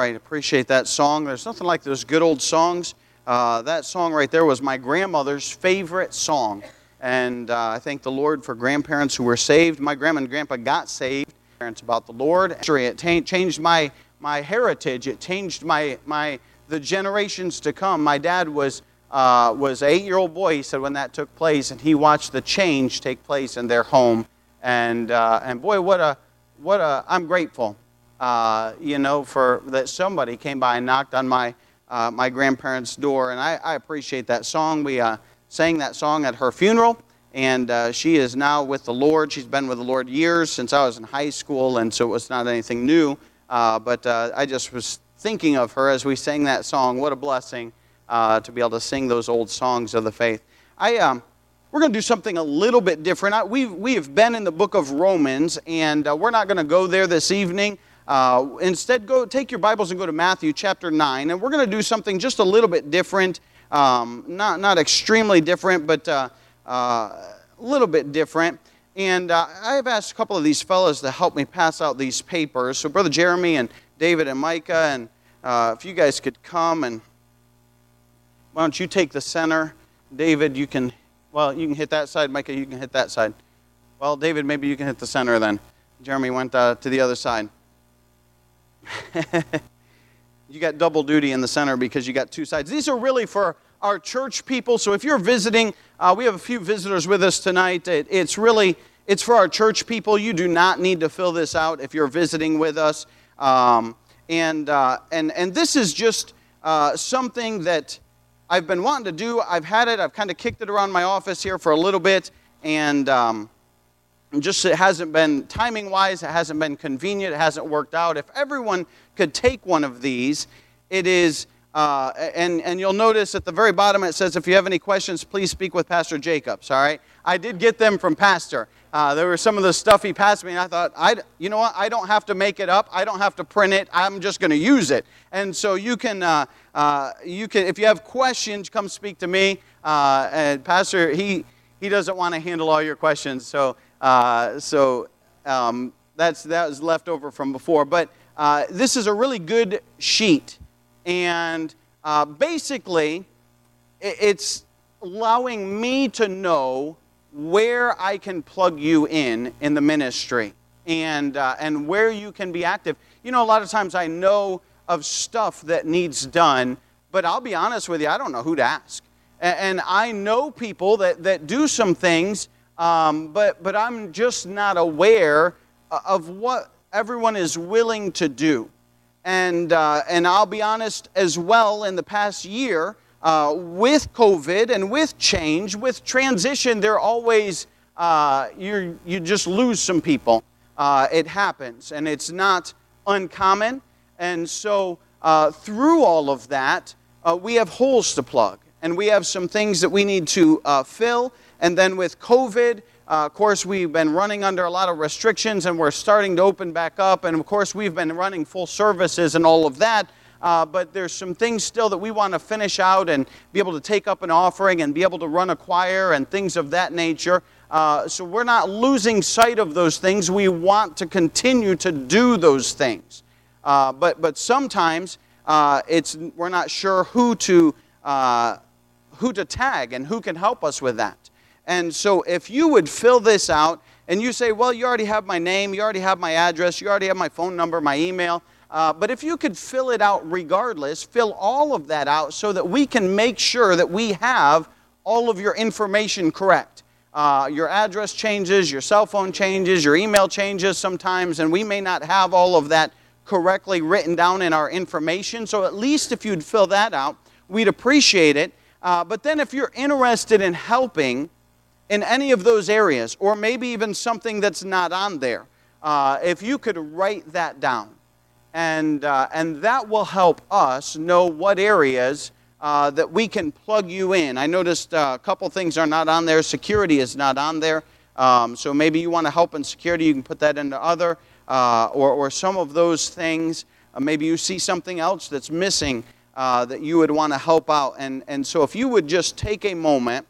right. Appreciate that song. There's nothing like those good old songs. Uh, that song right there was my grandmother's favorite song. And uh, I thank the Lord for grandparents who were saved. My grandma and grandpa got saved. Parents about the Lord. It changed my, my heritage. It changed my, my, the generations to come. My dad was, uh, was an eight-year-old boy, he said, when that took place. And he watched the change take place in their home. And, uh, and boy, what a, what a, I'm grateful uh, you know, for that somebody came by and knocked on my, uh, my grandparents' door. And I, I appreciate that song. We uh, sang that song at her funeral, and uh, she is now with the Lord. She's been with the Lord years since I was in high school, and so it was not anything new. Uh, but uh, I just was thinking of her as we sang that song. What a blessing to be able to sing those old songs of the faith. I, um, we're going to do something a little bit different. We've, we have been in the book of Romans, and we're not going to go there this evening. Uh, instead, go take your Bibles and go to Matthew chapter 9, and we're going to do something just a little bit different. Um, not, not extremely different, but uh, uh, a little bit different. And uh, I've asked a couple of these fellows to help me pass out these papers. So, Brother Jeremy and David and Micah, and uh, if you guys could come and why don't you take the center? David, you can, well, you can hit that side. Micah, you can hit that side. Well, David, maybe you can hit the center then. Jeremy went uh, to the other side. you got double duty in the center because you got two sides. These are really for our church people. So if you're visiting, uh, we have a few visitors with us tonight. It, it's really it's for our church people. You do not need to fill this out if you're visiting with us. Um, and uh, and and this is just uh, something that I've been wanting to do. I've had it. I've kind of kicked it around my office here for a little bit, and. Um, just it hasn't been timing wise, it hasn't been convenient, it hasn't worked out. If everyone could take one of these, it is, uh, and, and you'll notice at the very bottom it says, if you have any questions, please speak with Pastor Jacobs, all right? I did get them from Pastor. Uh, there was some of the stuff he passed me, and I thought, I, you know what? I don't have to make it up. I don't have to print it. I'm just going to use it. And so you can, uh, uh, you can, if you have questions, come speak to me. Uh, and Pastor, he, he doesn't want to handle all your questions, so uh, so um, that's, that was left over from before. But uh, this is a really good sheet. And uh, basically, it's allowing me to know where I can plug you in in the ministry and, uh, and where you can be active. You know, a lot of times I know of stuff that needs done, but I'll be honest with you, I don't know who to ask. And, I know people that, that do some things um, but, but I'm just not aware of what everyone is willing to do. And, uh, and I'll be honest as well, in the past year, uh, with COVID and with change, with transition, there always, uh, you you just lose some people. Uh, it happens, and it's not uncommon. And so, uh, through all of that, uh, we have holes to plug, and we have some things that we need to fill and then with COVID, uh, of course, we've been running under a lot of restrictions and we're starting to open back up. And of course, we've been running full services and all of that. Uh, but there's some things still that we want to finish out and be able to take up an offering and be able to run a choir and things of that nature. Uh, so we're not losing sight of those things. We want to continue to do those things. Uh, but, but sometimes uh, it's, we're not sure who to, uh, who to tag and who can help us with that. And so if you would fill this out and you say, well, you already have my name, you already have my address, you already have my phone number, my email. Uh, but if you could fill it out regardless, fill all of that out so that we can make sure that we have all of your information correct. Uh, your address changes, your cell phone changes, your email changes sometimes, and we may not have all of that correctly written down in our information. So at least if you'd fill that out, we'd appreciate it. Uh, but then if you're interested in helping, in any of those areas, or maybe even something that's not on there, uh, if you could write that down. And, uh, and that will help us know what areas uh, that we can plug you in. I noticed uh, a couple things are not on there. Security is not on there. Um, so maybe you want to help in security, you can put that into other, uh, or, or some of those things. Uh, maybe you see something else that's missing that you would want to help out. And, and so if you would just take a moment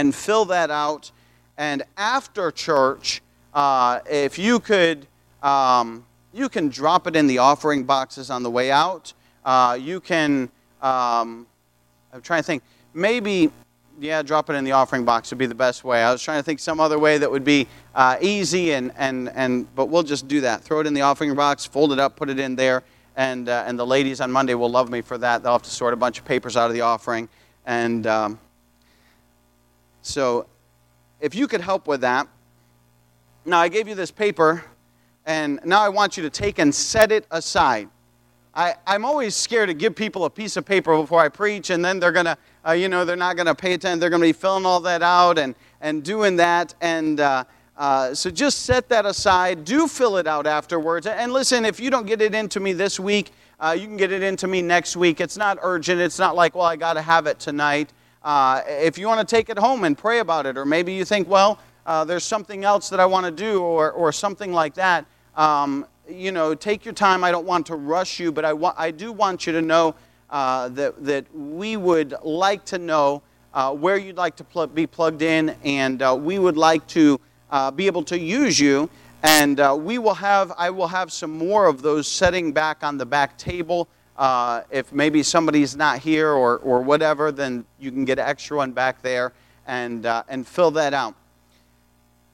and fill that out. And after church, uh, if you could um, you can drop it in the offering boxes on the way out. Uh, you can, um, I'm trying to think, maybe, yeah, drop it in the offering box would be the best way. I was trying to think some other way that would be uh, easy, and, and, and, but we'll just do that. Throw it in the offering box, fold it up, put it in there, and, uh, and the ladies on Monday will love me for that. They'll have to sort a bunch of papers out of the offering. And um, so if you could help with that. Now, I gave you this paper, and now I want you to take and set it aside. I, I'm always scared to give people a piece of paper before I preach, and then they're going to, uh, you know, they're not going to pay attention. They're going to be filling all that out and, and doing that. And uh, uh, so just set that aside. Do fill it out afterwards. And listen, if you don't get it into me this week, uh, you can get it into me next week. It's not urgent. It's not like, well, I got to have it tonight. Uh, if you want to take it home and pray about it, or maybe you think, well, uh, there's something else that I want to do, or, or something like that, um, you know, take your time. I don't want to rush you, but I, wa- I do want you to know uh, that, that we would like to know uh, where you'd like to pl- be plugged in, and uh, we would like to uh, be able to use you. And we will have, I will have some more of those setting back on the back table. Uh, if maybe somebody's not here or, or whatever, then you can get an extra one back there and, uh, and fill that out.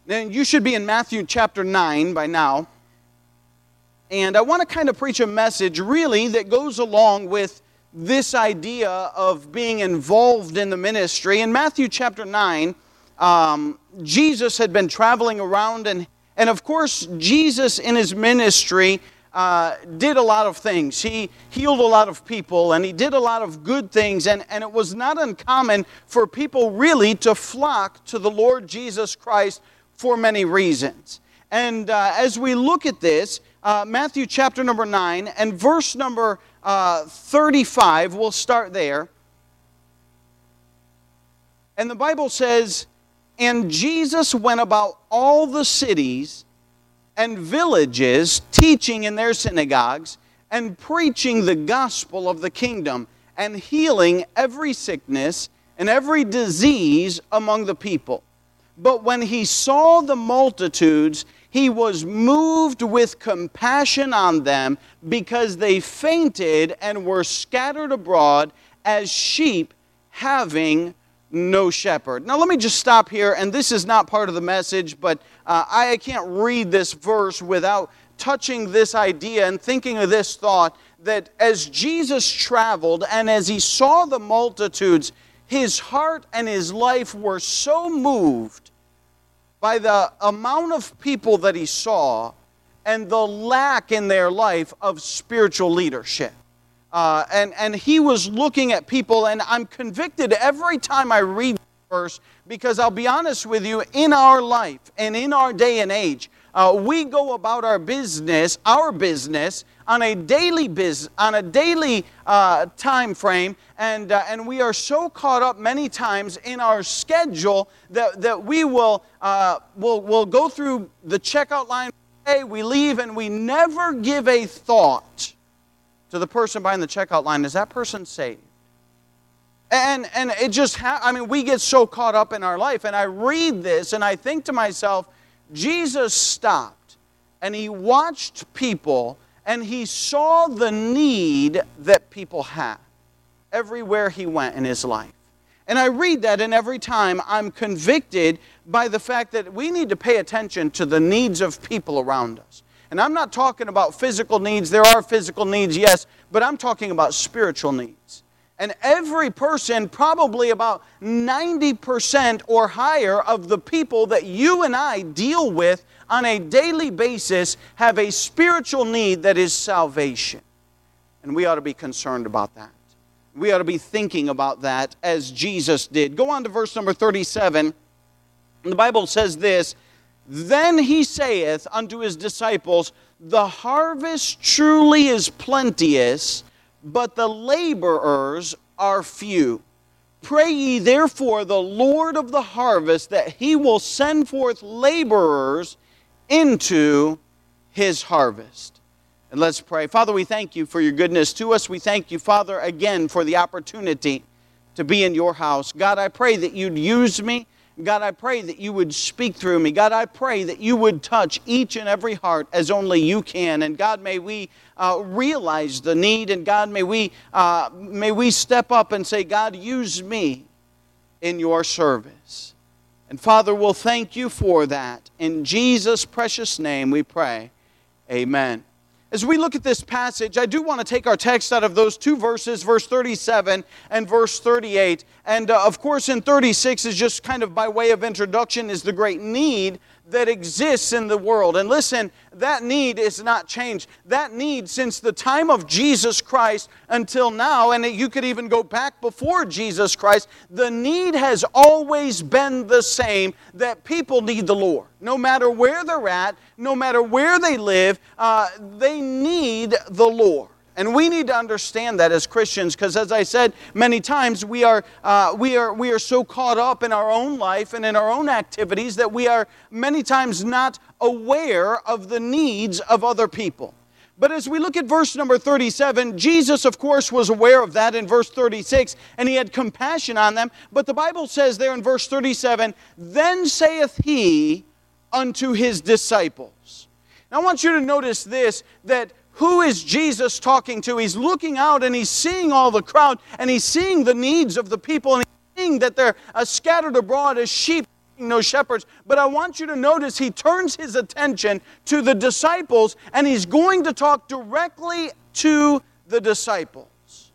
Then you should be in Matthew chapter 9 by now. And I want to kind of preach a message really that goes along with this idea of being involved in the ministry. In Matthew chapter 9, um, Jesus had been traveling around, and, and of course, Jesus in his ministry uh, did a lot of things. He healed a lot of people and he did a lot of good things. And, and it was not uncommon for people really to flock to the Lord Jesus Christ for many reasons. And uh, as we look at this, uh, Matthew chapter number 9 and verse number uh, 35, we'll start there. And the Bible says, And Jesus went about all the cities and villages, teaching in their synagogues and preaching the gospel of the kingdom and healing every sickness and every disease among the people. But when he saw the multitudes, he was moved with compassion on them because they fainted and were scattered abroad as sheep having no shepherd. Now, let me just stop here, and this is not part of the message, but uh, I can't read this verse without touching this idea and thinking of this thought that as Jesus traveled and as he saw the multitudes, his heart and his life were so moved by the amount of people that he saw and the lack in their life of spiritual leadership. Uh, and, and he was looking at people, and I'm convicted every time I read this verse because I'll be honest with you, in our life and in our day and age, uh, we go about our business, our business, on a daily biz, on a daily uh, time frame, and uh, and we are so caught up many times in our schedule that that we will uh, will will go through the checkout line. Hey, we leave, and we never give a thought to the person behind the checkout line. Is that person saved? And, and it just, ha- I mean, we get so caught up in our life. And I read this and I think to myself, Jesus stopped and he watched people and he saw the need that people had everywhere he went in his life. And I read that, and every time I'm convicted by the fact that we need to pay attention to the needs of people around us. And I'm not talking about physical needs. There are physical needs, yes, but I'm talking about spiritual needs. And every person, probably about 90% or higher of the people that you and I deal with on a daily basis, have a spiritual need that is salvation. And we ought to be concerned about that. We ought to be thinking about that as Jesus did. Go on to verse number 37. The Bible says this Then he saith unto his disciples, The harvest truly is plenteous but the laborers are few. Pray ye therefore the Lord of the harvest that he will send forth laborers into his harvest. And let's pray. Father, we thank you for your goodness to us. We thank you, Father, again for the opportunity to be in your house. God, I pray that you'd use me God, I pray that you would speak through me. God, I pray that you would touch each and every heart as only you can. And God, may we uh, realize the need. And God, may we, uh, may we step up and say, God, use me in your service. And Father, we'll thank you for that. In Jesus' precious name we pray. Amen. As we look at this passage, I do want to take our text out of those two verses, verse 37 and verse 38. And uh, of course, in 36 is just kind of by way of introduction, is the great need that exists in the world. And listen, that need is not changed. That need since the time of Jesus Christ until now, and you could even go back before Jesus Christ, the need has always been the same that people need the Lord. No matter where they're at, no matter where they live, uh, they need the Lord. And we need to understand that as Christians because, as I said many times, we are, uh, we, are, we are so caught up in our own life and in our own activities that we are many times not aware of the needs of other people. But as we look at verse number 37, Jesus, of course, was aware of that in verse 36, and he had compassion on them. But the Bible says there in verse 37, Then saith he unto his disciples. Now I want you to notice this that who is Jesus talking to? He's looking out and he's seeing all the crowd and he's seeing the needs of the people and he's seeing that they're uh, scattered abroad as sheep no shepherds. But I want you to notice he turns his attention to the disciples and he's going to talk directly to the disciples.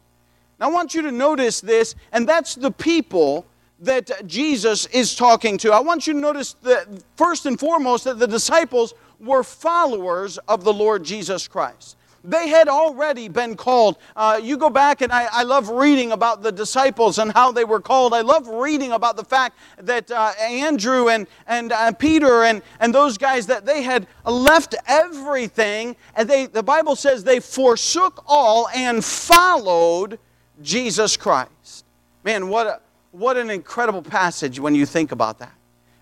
Now I want you to notice this, and that's the people that Jesus is talking to. I want you to notice that first and foremost that the disciples were followers of the Lord Jesus Christ. They had already been called. Uh, you go back, and I, I, love reading about the disciples and how they were called. I love reading about the fact that uh, Andrew and, and uh, Peter and, and those guys, that they had left everything, and they, the Bible says they forsook all and followed Jesus Christ. Man, what, a, what an incredible passage when you think about that.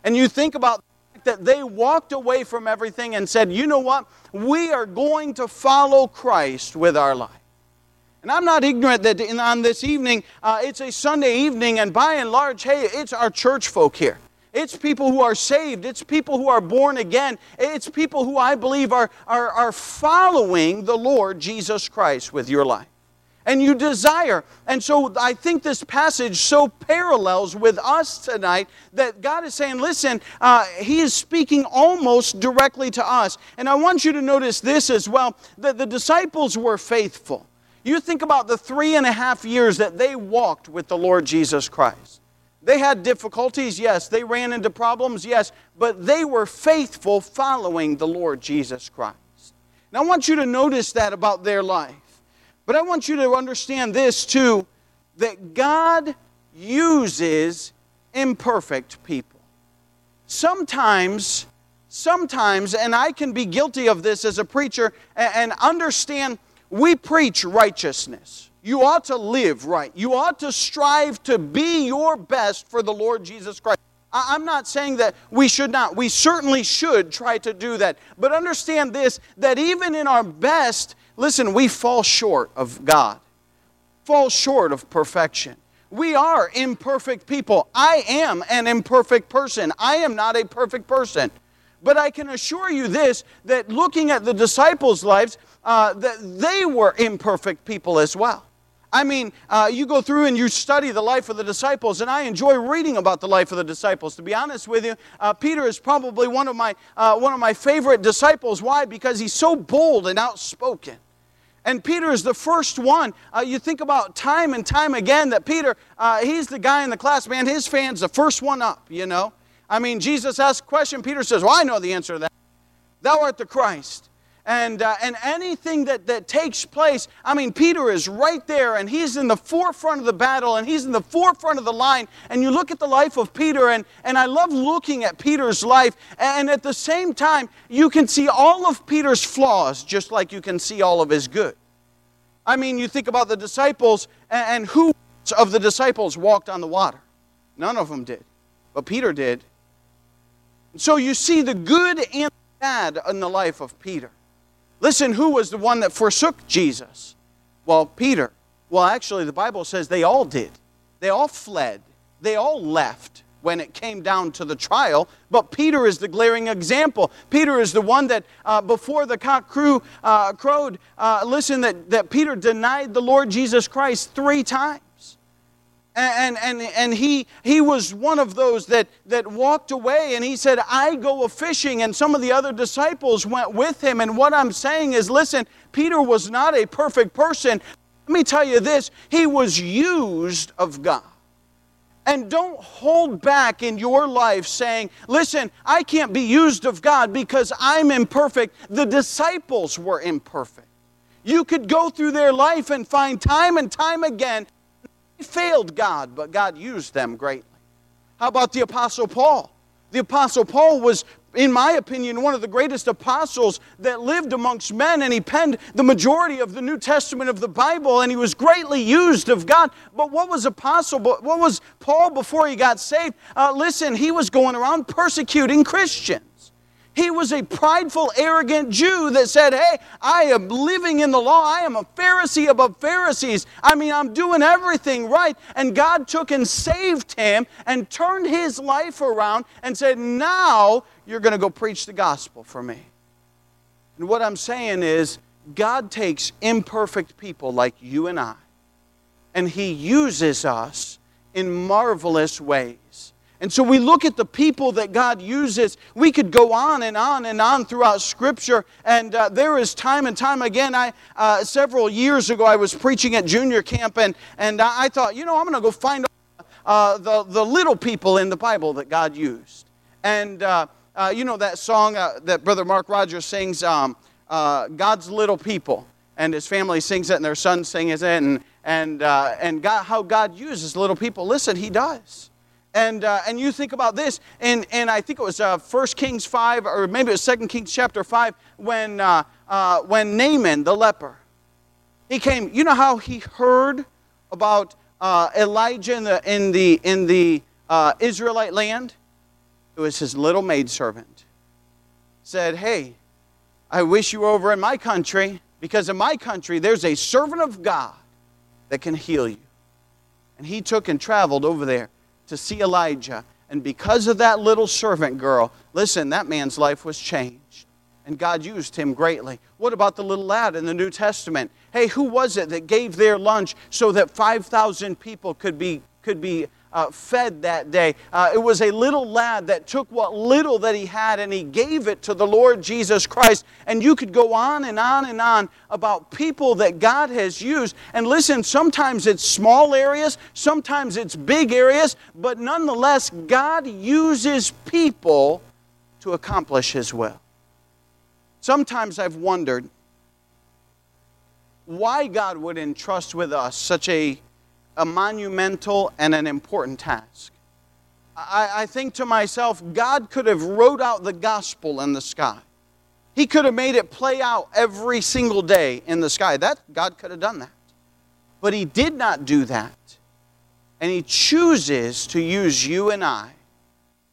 And you think about that they walked away from everything and said, you know what? We are going to follow Christ with our life. And I'm not ignorant that in, on this evening, uh, it's a Sunday evening, and by and large, hey, it's our church folk here. It's people who are saved. It's people who are born again. It's people who I believe are, are, are following the Lord Jesus Christ with your life and you desire. And so I think this passage so parallels with us tonight that God is saying, listen, uh, He is speaking almost directly to us. And I want you to notice this as well that the disciples were faithful. You think about the three and a half years that they walked with the Lord Jesus Christ. They had difficulties, yes. They ran into problems, yes. But they were faithful following the Lord Jesus Christ. Now I want you to notice that about their life. But I want you to understand this too that God uses imperfect people. Sometimes, sometimes, and I can be guilty of this as a preacher and understand we preach righteousness. You ought to live right. You ought to strive to be your best for the Lord Jesus Christ. I'm not saying that we should not. We certainly should try to do that. But understand this that even in our best, Listen, we fall short of God, fall short of perfection. We are imperfect people. I am an imperfect person. I am not a perfect person. But I can assure you this that looking at the disciples' lives, uh, that they were imperfect people as well. I mean, uh, you go through and you study the life of the disciples, and I enjoy reading about the life of the disciples. To be honest with you, uh, Peter is probably one of my uh, one of my favorite disciples. Why? Because he's so bold and outspoken. And Peter is the first one. Uh, you think about time and time again that Peter, uh, he's the guy in the class, man, his fan's the first one up, you know. I mean, Jesus asks a question, Peter says, Well, I know the answer to that. Thou art the Christ and, uh, and anything that, that takes place. I mean, Peter is right there and he's in the forefront of the battle and he's in the forefront of the line. And you look at the life of Peter, and, and I love looking at Peter's life. And at the same time, you can see all of Peter's flaws just like you can see all of his good. I mean, you think about the disciples, and, and who of the disciples walked on the water? None of them did, but Peter did. So you see the good and the bad in the life of Peter. Listen, who was the one that forsook Jesus? Well, Peter. Well, actually, the Bible says they all did. They all fled. They all left. when it came down to the trial, but Peter is the glaring example. Peter is the one that, uh, before the cock crew, uh, crowed, uh, listen, that, that Peter denied the Lord Jesus Christ three times. And, and, and he, he was one of those that, that walked away and he said, I go a fishing. And some of the other disciples went with him. And what I'm saying is, listen, Peter was not a perfect person. Let me tell you this he was used of God. And don't hold back in your life saying, listen, I can't be used of God because I'm imperfect. The disciples were imperfect. You could go through their life and find time and time again failed God, but God used them greatly. How about the Apostle Paul? The Apostle Paul was, in my opinion, one of the greatest apostles that lived amongst men, and he penned the majority of the New Testament of the Bible, and he was greatly used of God. But what was Apostle, what was Paul before he got saved? Uh, listen, he was going around persecuting Christians. He was a prideful, arrogant Jew that said, Hey, I am living in the law. I am a Pharisee above Pharisees. I mean, I'm doing everything right. And God took and saved him and turned his life around and said, Now you're going to go preach the gospel for me. And what I'm saying is, God takes imperfect people like you and I, and He uses us in marvelous ways. And so we look at the people that God uses. We could go on and on and on throughout Scripture. And uh, there is time and time again. I uh, several years ago I was preaching at junior camp, and and I thought, you know, I'm going to go find uh, the the little people in the Bible that God used. And uh, uh, you know that song uh, that Brother Mark Rogers sings, um, God's little people, and his family sings it, and their son sings it, and and and God, how God uses little people. Listen, He does. And, uh, and you think about this, and, and I think it was uh, 1 Kings 5, or maybe it was 2 Kings chapter 5, when, uh, uh, when Naaman, the leper, he came. You know how he heard about uh, Elijah in the, in the, in the uh, Israelite land? It was his little maidservant. Said, Hey, I wish you were over in my country, because in my country there's a servant of God that can heal you. And he took and traveled over there to see Elijah. And because of that little servant girl, listen, that man's life was changed. And God used him greatly. What about the little lad in the New Testament? Hey, who was it that gave their lunch so that 5,000 people could be, could be uh, fed that day. Uh, it was a little lad that took what little that he had and he gave it to the Lord Jesus Christ. And you could go on and on and on about people that God has used. And listen, sometimes it's small areas, sometimes it's big areas, but nonetheless, God uses people to accomplish His will. Sometimes I've wondered why God would entrust with us such a a monumental and an important task. I, I think to myself, God could have wrote out the gospel in the sky. He could have made it play out every single day in the sky. That God could have done that. But he did not do that. And he chooses to use you and I,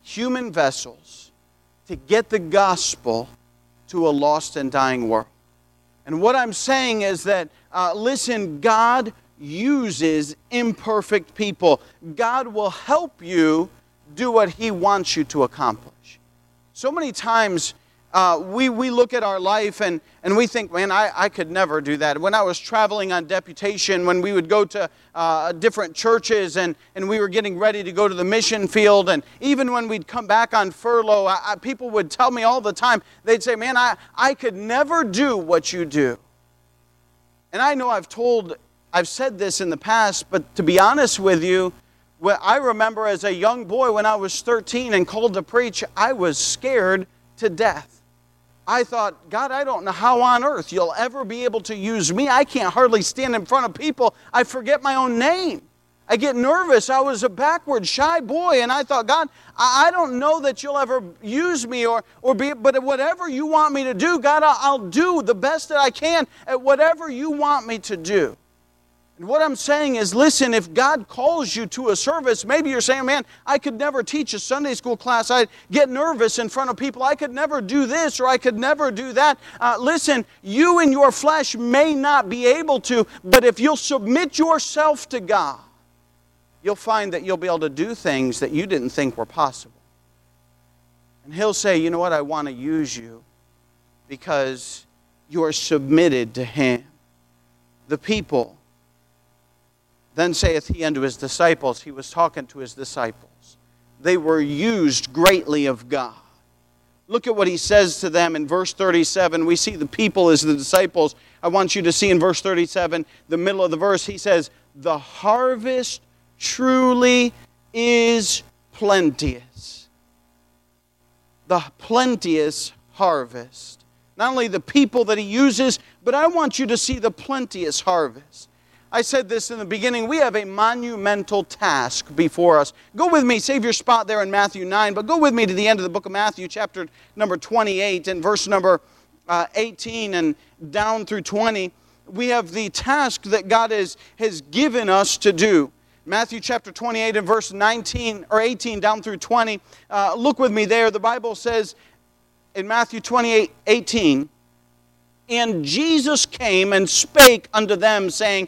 human vessels, to get the gospel to a lost and dying world. And what I'm saying is that, uh, listen, God uses imperfect people. God will help you do what He wants you to accomplish. So many times uh, we, we look at our life and, and we think, man, I, I could never do that. When I was traveling on deputation, when we would go to uh, different churches and, and we were getting ready to go to the mission field, and even when we'd come back on furlough, I, I, people would tell me all the time, they'd say, man, I, I could never do what you do. And I know I've told I've said this in the past, but to be honest with you, I remember as a young boy when I was 13 and called to preach, I was scared to death. I thought, God, I don't know how on earth you'll ever be able to use me. I can't hardly stand in front of people. I forget my own name. I get nervous. I was a backward, shy boy, and I thought, God, I don't know that you'll ever use me or, or be, but whatever you want me to do, God, I'll do the best that I can at whatever you want me to do. And what I'm saying is, listen, if God calls you to a service, maybe you're saying, man, I could never teach a Sunday school class. I get nervous in front of people. I could never do this or I could never do that. Uh, listen, you in your flesh may not be able to, but if you'll submit yourself to God, you'll find that you'll be able to do things that you didn't think were possible. And He'll say, You know what? I want to use you because you are submitted to Him. The people. Then saith he unto his disciples, he was talking to his disciples. They were used greatly of God. Look at what he says to them in verse 37. We see the people as the disciples. I want you to see in verse 37, the middle of the verse, he says, The harvest truly is plenteous. The plenteous harvest. Not only the people that he uses, but I want you to see the plenteous harvest. I said this in the beginning. We have a monumental task before us. Go with me, save your spot there in Matthew 9, but go with me to the end of the book of Matthew, chapter number 28, and verse number uh, 18 and down through 20. We have the task that God has, has given us to do. Matthew chapter 28 and verse 19 or 18 down through 20. Uh, look with me there. The Bible says in Matthew 28 18, and Jesus came and spake unto them, saying,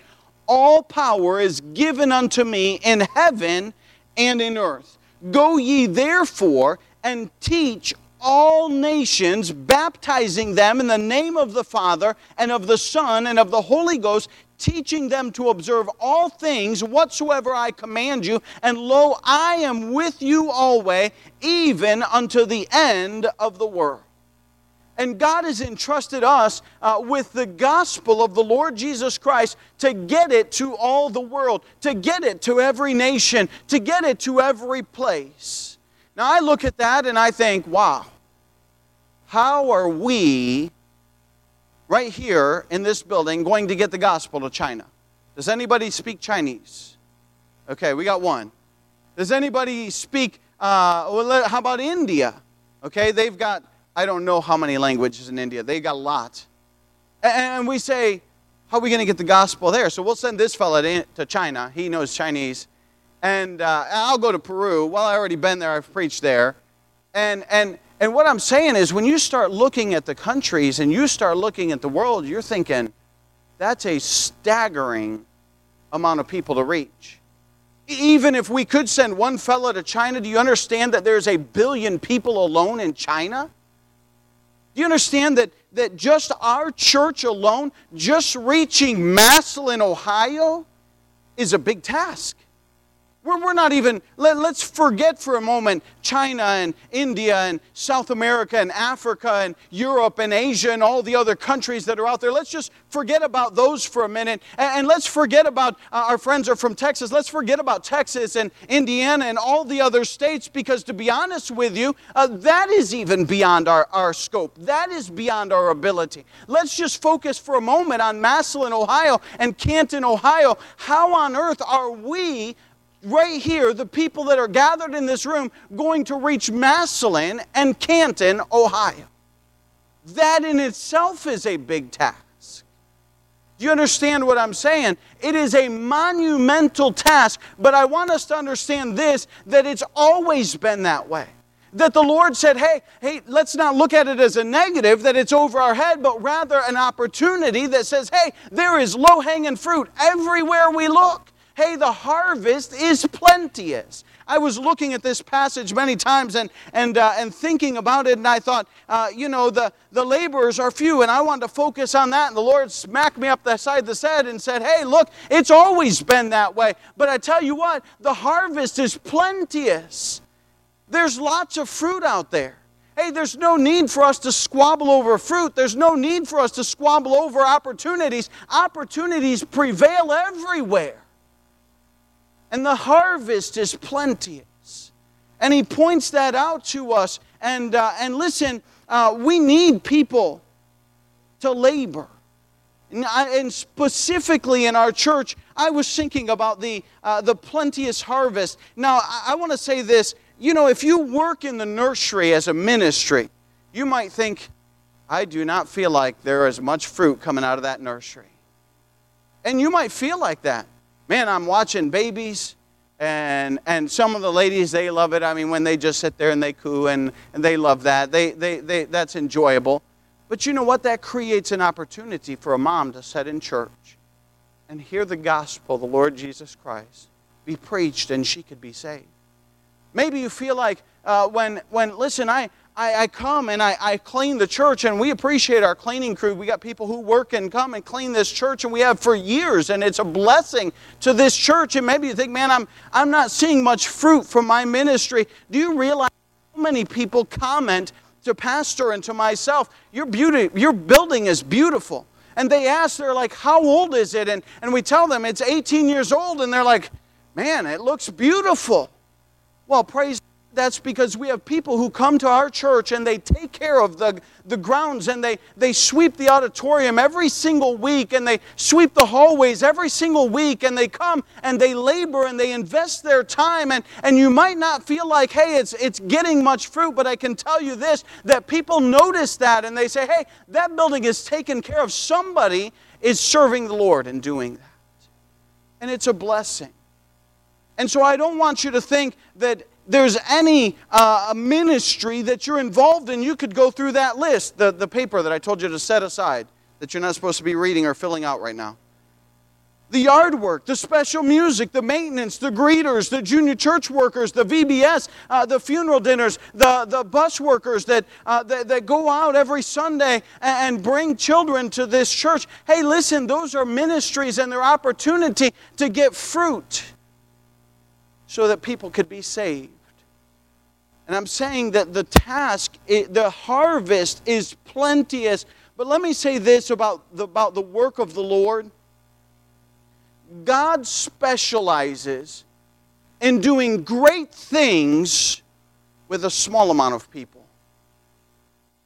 All power is given unto me in heaven and in earth. Go ye therefore and teach all nations, baptizing them in the name of the Father and of the Son and of the Holy Ghost, teaching them to observe all things whatsoever I command you. And lo, I am with you always, even unto the end of the world. And God has entrusted us uh, with the gospel of the Lord Jesus Christ to get it to all the world, to get it to every nation, to get it to every place. Now, I look at that and I think, wow, how are we right here in this building going to get the gospel to China? Does anybody speak Chinese? Okay, we got one. Does anybody speak, uh, well, how about India? Okay, they've got, I don't know how many languages in India. They got a lot. And we say, how are we going to get the gospel there? So we'll send this fella to China. He knows Chinese. And uh, I'll go to Peru. Well, I've already been there. I've preached there. And, and, and what I'm saying is, when you start looking at the countries and you start looking at the world, you're thinking, that's a staggering amount of people to reach. Even if we could send one fellow to China, do you understand that there's a billion people alone in China? Do you understand that, that just our church alone, just reaching Massillon, Ohio, is a big task? We're, we're not even, let, let's forget for a moment China and India and South America and Africa and Europe and Asia and all the other countries that are out there. Let's just forget about those for a minute. And, and let's forget about uh, our friends are from Texas. Let's forget about Texas and Indiana and all the other states because, to be honest with you, uh, that is even beyond our, our scope. That is beyond our ability. Let's just focus for a moment on Massillon, Ohio and Canton, Ohio. How on earth are we right here, the people that are gathered in this room, going to reach Massillon and Canton, Ohio. That in itself is a big task. Do you understand what I'm saying? It is a monumental task, but I want us to understand this that it's always been that way. That the Lord said, hey, hey, let's not look at it as a negative, that it's over our head, but rather an opportunity that says, hey, there is low hanging fruit everywhere we look hey, the harvest is plenteous. I was looking at this passage many times and, and, uh, and thinking about it, and I thought, uh, you know, the, the laborers are few, and I wanted to focus on that. And the Lord smacked me up the side of the head and said, hey, look, it's always been that way. But I tell you what, the harvest is plenteous. There's lots of fruit out there. Hey, there's no need for us to squabble over fruit. There's no need for us to squabble over opportunities. Opportunities prevail everywhere and the harvest is plenteous. And he points that out to us. And, uh, and listen, uh, we need people to labor. And, and, specifically in our church, I was thinking about the, uh, the plenteous harvest. Now, I, I want to say this. You know, if you work in the nursery as a ministry, you might think, I do not feel like there is much fruit coming out of that nursery. And you might feel like that man, I'm watching babies. And, and some of the ladies, they love it. I mean, when they just sit there and they coo and, and they love that, they, they, they, that's enjoyable. But you know what? That creates an opportunity for a mom to sit in church and hear the gospel, the Lord Jesus Christ, be preached and she could be saved. Maybe you feel like uh, when, when, listen, I, I, I come and I, I clean the church, and we appreciate our cleaning crew. We got people who work and come and clean this church, and we have for years, and it's a blessing to this church. And maybe you think, man, I'm, I'm not seeing much fruit from my ministry. Do you realize how many people comment to Pastor and to myself, your, beauty, your building is beautiful? And they ask, they're like, how old is it? And, and we tell them it's 18 years old, and they're like, man, it looks beautiful. Well, praise that's because we have people who come to our church and they take care of the, the grounds and they, they sweep the auditorium every single week and they sweep the hallways every single week and they come and they labor and they invest their time. And, and you might not feel like, hey, it's, it's getting much fruit, but I can tell you this that people notice that and they say, hey, that building is taken care of. Somebody is serving the Lord and doing that. And it's a blessing. And so I don't want you to think that there's any uh, ministry that you're involved in, you could go through that list, the, the paper that I told you to set aside, that you're not supposed to be reading or filling out right now. The yard work, the special music, the maintenance, the greeters, the junior church workers, the VBS, uh, the funeral dinners, the, the bus workers that, uh, that, that go out every Sunday and bring children to this church. Hey, listen, those are ministries and their opportunity to get fruit so that people could be saved. And I'm saying that the task, the harvest is plenteous. But let me say this about the, about the work of the Lord God specializes in doing great things with a small amount of people.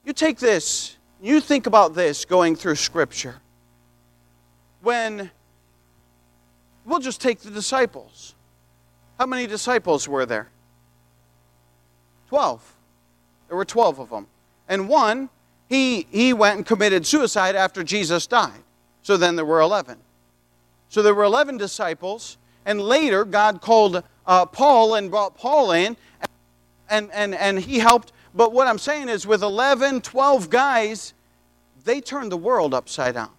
You take this, you think about this going through Scripture. When, we'll just take the disciples. How many disciples were there? 12. There were 12 of them. And one, he, he went and committed suicide after Jesus died. So then there were 11. So there were 11 disciples. And later, God called uh, Paul and brought Paul in, and, and, and he helped. But what I'm saying is, with 11, 12 guys, they turned the world upside down.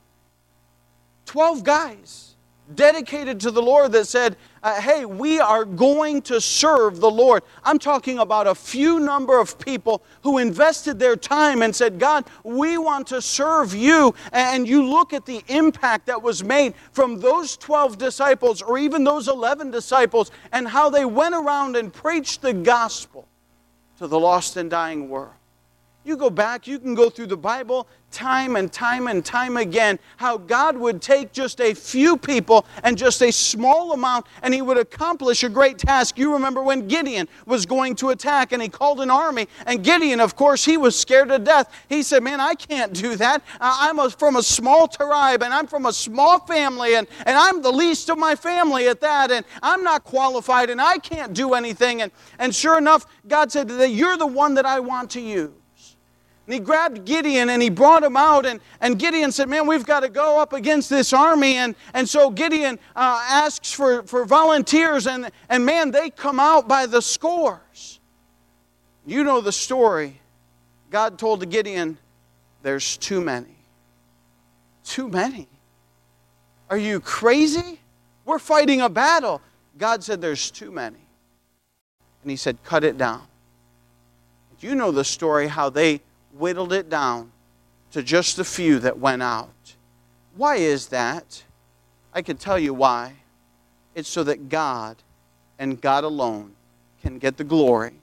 12 guys dedicated to the Lord that said, uh, hey, we are going to serve the Lord. I'm talking about a few number of people who invested their time and said, God, we want to serve you. And you look at the impact that was made from those 12 disciples or even those 11 disciples and how they went around and preached the gospel to the lost and dying world. You go back, you can go through the Bible time and time and time again how God would take just a few people and just a small amount and he would accomplish a great task. You remember when Gideon was going to attack and he called an army, and Gideon, of course, he was scared to death. He said, Man, I can't do that. I'm a, from a small tribe and I'm from a small family and, and I'm the least of my family at that, and I'm not qualified and I can't do anything. And, and sure enough, God said, You're the one that I want to use. And he grabbed Gideon and he brought him out. And, and Gideon said, Man, we've got to go up against this army. And, and so Gideon uh, asks for, for volunteers. And, and man, they come out by the scores. You know the story. God told to Gideon, There's too many. Too many. Are you crazy? We're fighting a battle. God said, There's too many. And he said, Cut it down. You know the story how they whittled it down to just the few that went out. Why is that? I can tell you why. It's so that God and God alone can get the glory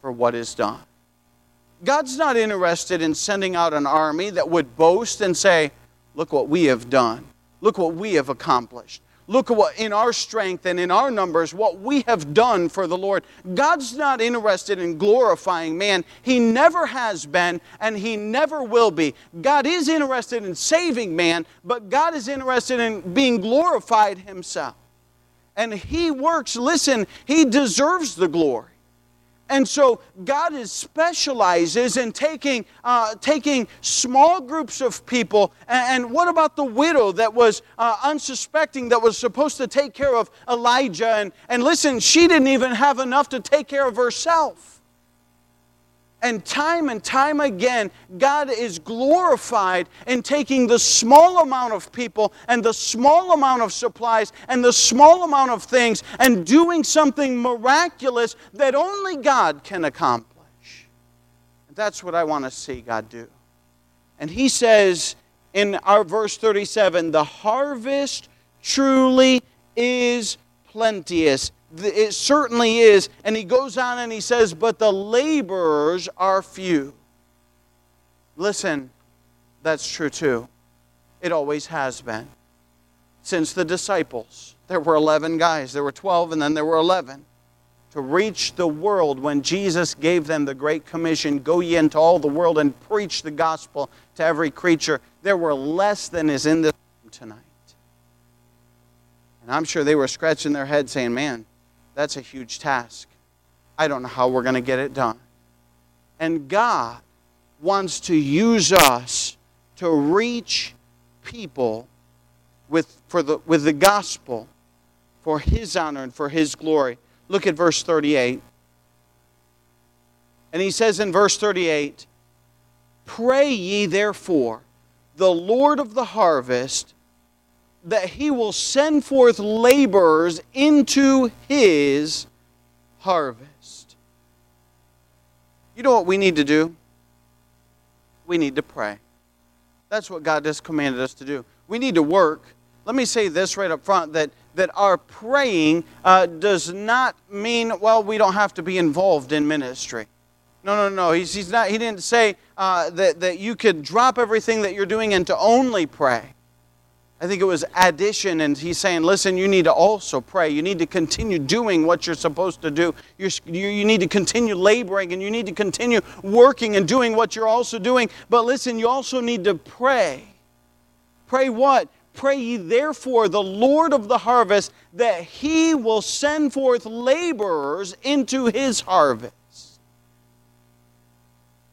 for what is done. God's not interested in sending out an army that would boast and say, Look what we have done. Look what we have accomplished. Look at what in our strength and in our numbers, what we have done for the Lord. God's not interested in glorifying man. He never has been, and He never will be. God is interested in saving man, but God is interested in being glorified Himself. And He works, listen, He deserves the glory. And so God is specializes in taking, uh, taking small groups of people. And, and, what about the widow that was uh, unsuspecting, that was supposed to take care of Elijah? And, and listen, she didn't even have enough to take care of herself. And time and time again, God is glorified in taking the small amount of people and the small amount of supplies and the small amount of things and doing something miraculous that only God can accomplish. That's what I want to see God do. And He says in our verse 37 the harvest truly is plenteous it certainly is. And he goes on and he says, But the laborers are few. Listen, that's true too. It always has been. Since the disciples, there were 11 guys, there were 12, and then there were 11. To reach the world when Jesus gave them the Great Commission go ye into all the world and preach the gospel to every creature, there were less than is in this room tonight. And I'm sure they were scratching their head saying, Man, that's a huge task. I don't know how we're going to get it done. And God wants to use us to reach people with, for the, with the gospel for His honor and for His glory. Look at verse 38. And he says in verse 38 Pray ye therefore the Lord of the harvest that he will send forth laborers into his harvest. You know what we need to do? We need to pray. That's what God has commanded us to do. We need to work. Let me say this right up front that, that our praying uh, does not mean, well, we don't have to be involved in ministry. No, no, no. He's, he's not, he didn't say uh, that, that you could drop everything that you're doing and to only pray. I think it was addition, and he's saying, listen, you need to also pray. You need to continue doing what you're supposed to do. You're, you, you need to continue laboring, and you need to continue working and doing what you're also doing. But listen, you also need to pray. Pray what? Pray ye therefore the Lord of the harvest that he will send forth laborers into his harvest.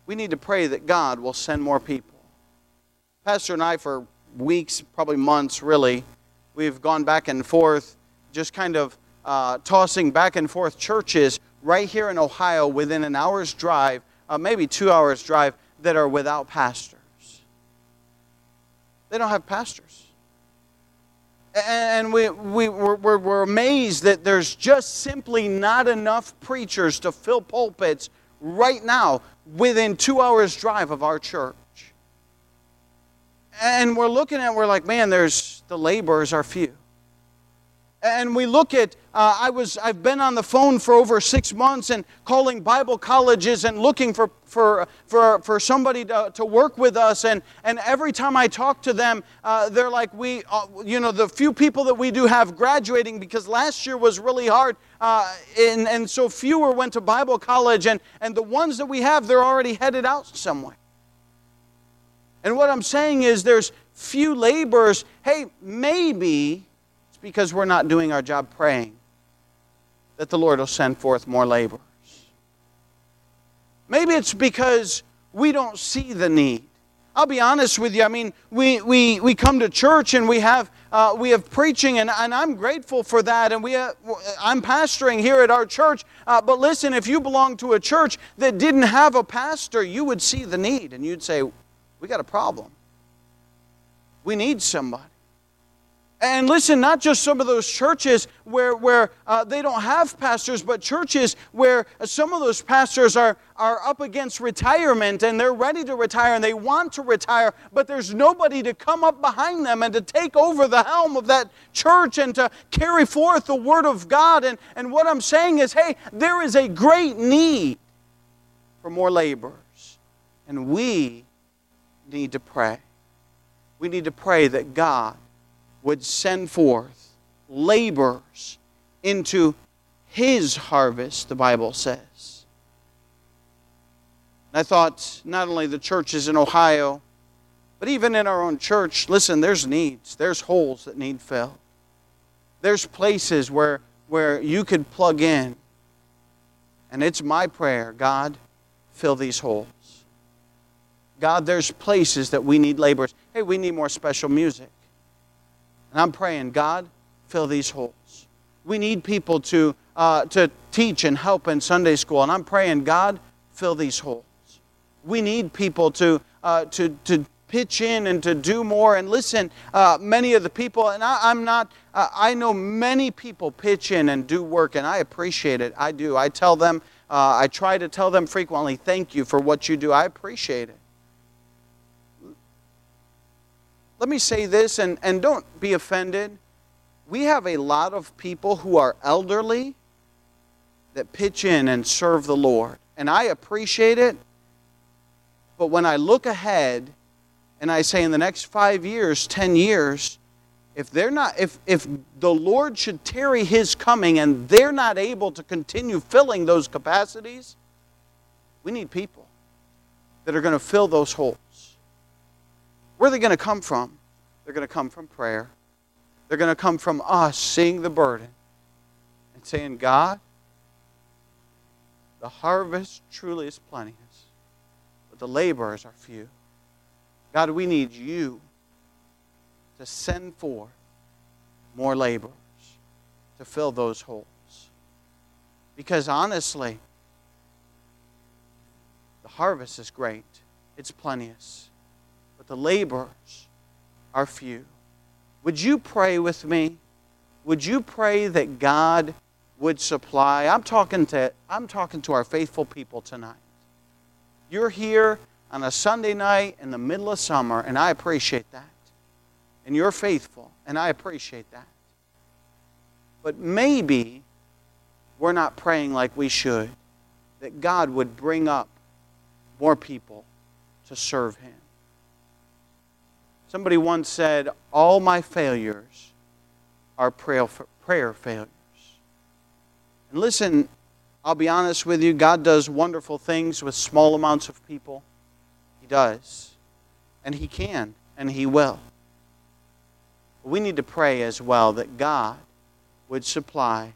We need to pray that God will send more people. Pastor and I, for weeks, probably months really, we've gone back and forth, just kind of uh, tossing back and forth churches right here in Ohio within an hour's drive, uh, maybe two hours' drive, that are without pastors. They don't have pastors. And we, we, we're, we're amazed that there's just simply not enough preachers to fill pulpits right now within two hours' drive of our church. And we're looking at, we're like, man, there's the laborers are few. And we look at, uh, I was, I've been on the phone for over six months and calling Bible colleges and looking for, for, for, for somebody to, to work with us. And, and every time I talk to them, uh, they're like, we, uh, you know, the few people that we do have graduating because last year was really hard. Uh, and, and so fewer went to Bible college. And, and the ones that we have, they're already headed out somewhere. And what I'm saying is there's few laborers. Hey, maybe it's because we're not doing our job praying that the Lord will send forth more laborers. Maybe it's because we don't see the need. I'll be honest with you. I mean, we, we, we come to church and we have, uh, we have preaching, and, and I'm grateful for that. And we, uh, I'm pastoring here at our church. Uh, but listen, if you belong to a church that didn't have a pastor, you would see the need and you'd say, we got a problem. We need somebody. And listen, not just some of those churches where, where uh, they don't have pastors, but churches where some of those pastors are, are up against retirement and they're ready to retire and they want to retire, but there's nobody to come up behind them and to take over the helm of that church and to carry forth the Word of God. And, and what I'm saying is, hey, there is a great need for more laborers. And we need to pray. We need to pray that God would send forth laborers into his harvest, the Bible says. And I thought not only the churches in Ohio, but even in our own church, listen, there's needs, there's holes that need filled. There's places where, where you could plug in. And it's my prayer God, fill these holes. God, there's places that we need laborers. Hey, we need more special music. And I'm praying, God, fill these holes. We need people to, uh, to teach and help in Sunday school. And I'm praying, God, fill these holes. We need people to, uh, to, to pitch in and to do more. And listen, uh, many of the people, and I, am not, uh, I know many people pitch in and do work, and I appreciate it. I do. I tell them, uh, I try to tell them frequently, thank you for what you do. I appreciate it. Let me say this, and, and don't be offended. We have a lot of people who are elderly that pitch in and serve the Lord. And I appreciate it. But when I look ahead and I say in the next five years, 10 years, if they're not if if the lord should tarry his coming and they're not able to continue filling those capacities we need people that are going to fill those holes where are they going to come from? They're going to come from prayer. They're going to come from us seeing the burden and saying god the harvest truly is plenteous but the laborers are few. God, we need you to send forth more laborers to fill those holes. Because honestly, the harvest is great, it's plenteous, the laborers are few. Would you pray with me? Would you pray that God would supply? I'm talking to, I'm talking to our faithful people tonight. You're here on a Sunday night in the middle of summer, and I appreciate that. And you're faithful, and I appreciate that. But maybe we're not praying like we should, that God would bring up more people to serve Him. Somebody once said, All my failures are prayer failures. And listen, I'll be honest with you, God does wonderful things with small amounts of people He does. And He can, and He will. But We need to pray as well that God would supply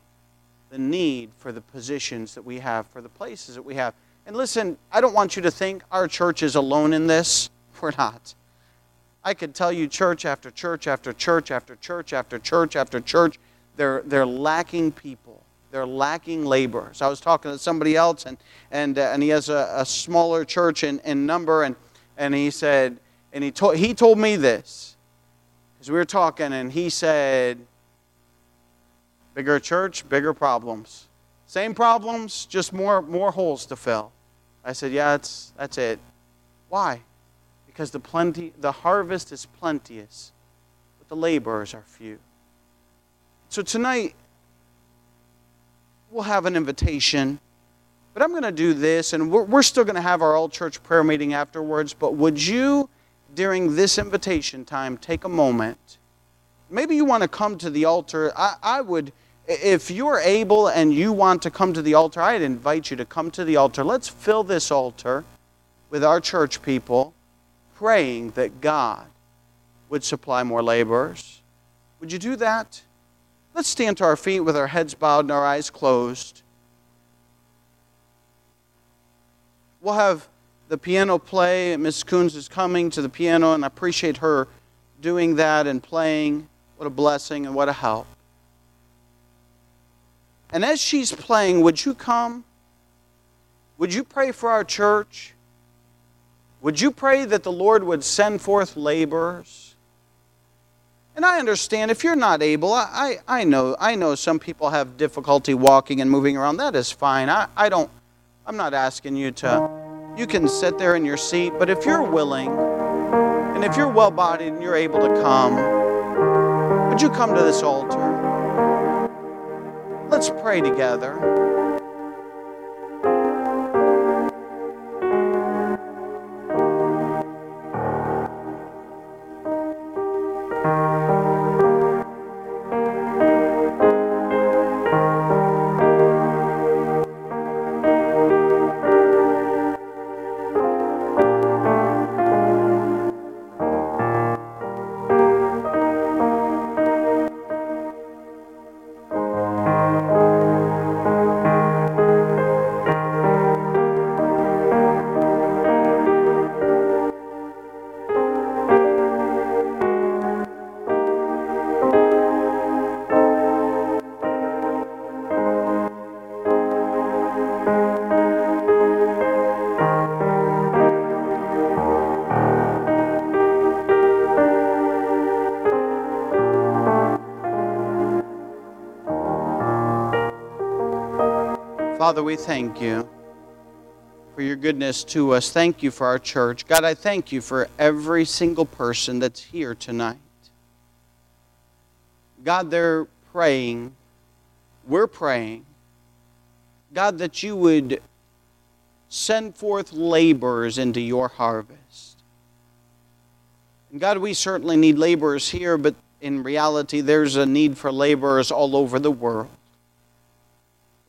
the need for the positions that we have, for the places that we have. And listen, I don't want you to think our church is alone in this. We're not. I could tell you church after church after church after church after church after church, they're, they're lacking people. They're lacking laborers. I was talking to somebody else, and, and, uh, and he has a, a smaller church in, in number, and, and he said, and he told, he told me this, because we were talking, and he said, bigger church, bigger problems. Same problems, just more, more holes to fill. I said, yeah, that's, that's it. Why? Because the, plenty, the harvest is plenteous, but the laborers are few. So tonight, we'll have an invitation. But I'm going to do this, and we're, we're still going to have our all church prayer meeting afterwards. But would you, during this invitation time, take a moment? Maybe you want to come to the altar. I, I would, if you're able and you want to come to the altar, I'd invite you to come to the altar. Let's fill this altar with our church people, praying that God would supply more laborers. Would you do that? Let's stand to our feet with our heads bowed and our eyes closed. We'll have the piano play. Miss Coons is coming to the piano, and I appreciate her doing that and playing. What a blessing and what a help. And as she's playing, would you come? Would you pray for our church? Would you pray that the Lord would send forth laborers? And I understand if you're not able, I, I, I, know I know some people have difficulty walking and moving around. That is fine. I, I don't I'm not asking you to you can sit there in your seat, but if you're willing and if you're well bodied and you're able to come, would you come to this altar? Let's pray together. Father, we thank you for your goodness to us. Thank you for our church. God, I thank you for every single person that's here tonight. God, they're praying. We're praying. God, that you would send forth laborers into your harvest. And God, we certainly need laborers here, but in reality, there's a need for laborers all over the world,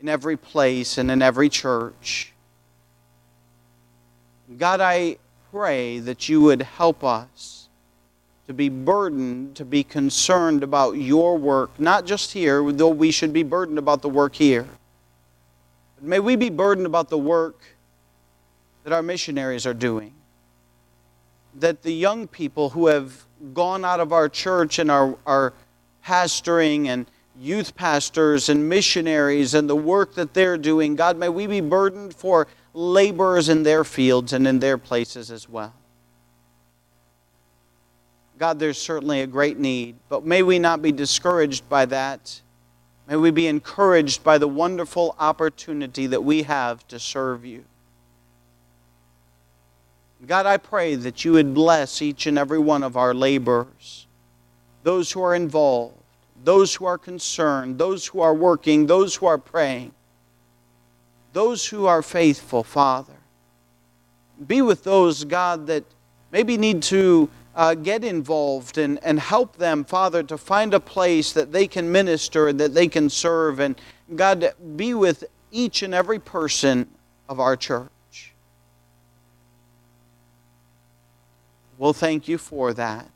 in every place and in every church. God, I pray that you would help us to be burdened, to be concerned about your work, not just here, though we should be burdened about the work here. But may we be burdened about the work that our missionaries are doing. That the young people who have gone out of our church and are, are pastoring and youth pastors and missionaries and the work that they're doing, God, may we be burdened for laborers in their fields and in their places as well. God, there's certainly a great need, but may we not be discouraged by that. May we be encouraged by the wonderful opportunity that we have to serve you. God, I pray that you would bless each and every one of our laborers, those who are involved, those who are concerned, those who are working, those who are praying those who are faithful, Father. Be with those, God, that maybe need to uh, get involved and, and help them, Father, to find a place that they can minister and that they can serve. And God, be with each and every person of our church. We'll thank you for that.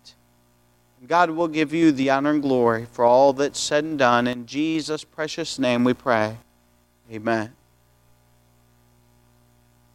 God will give you the honor and glory for all that's said and done. In Jesus' precious name we pray. Amen.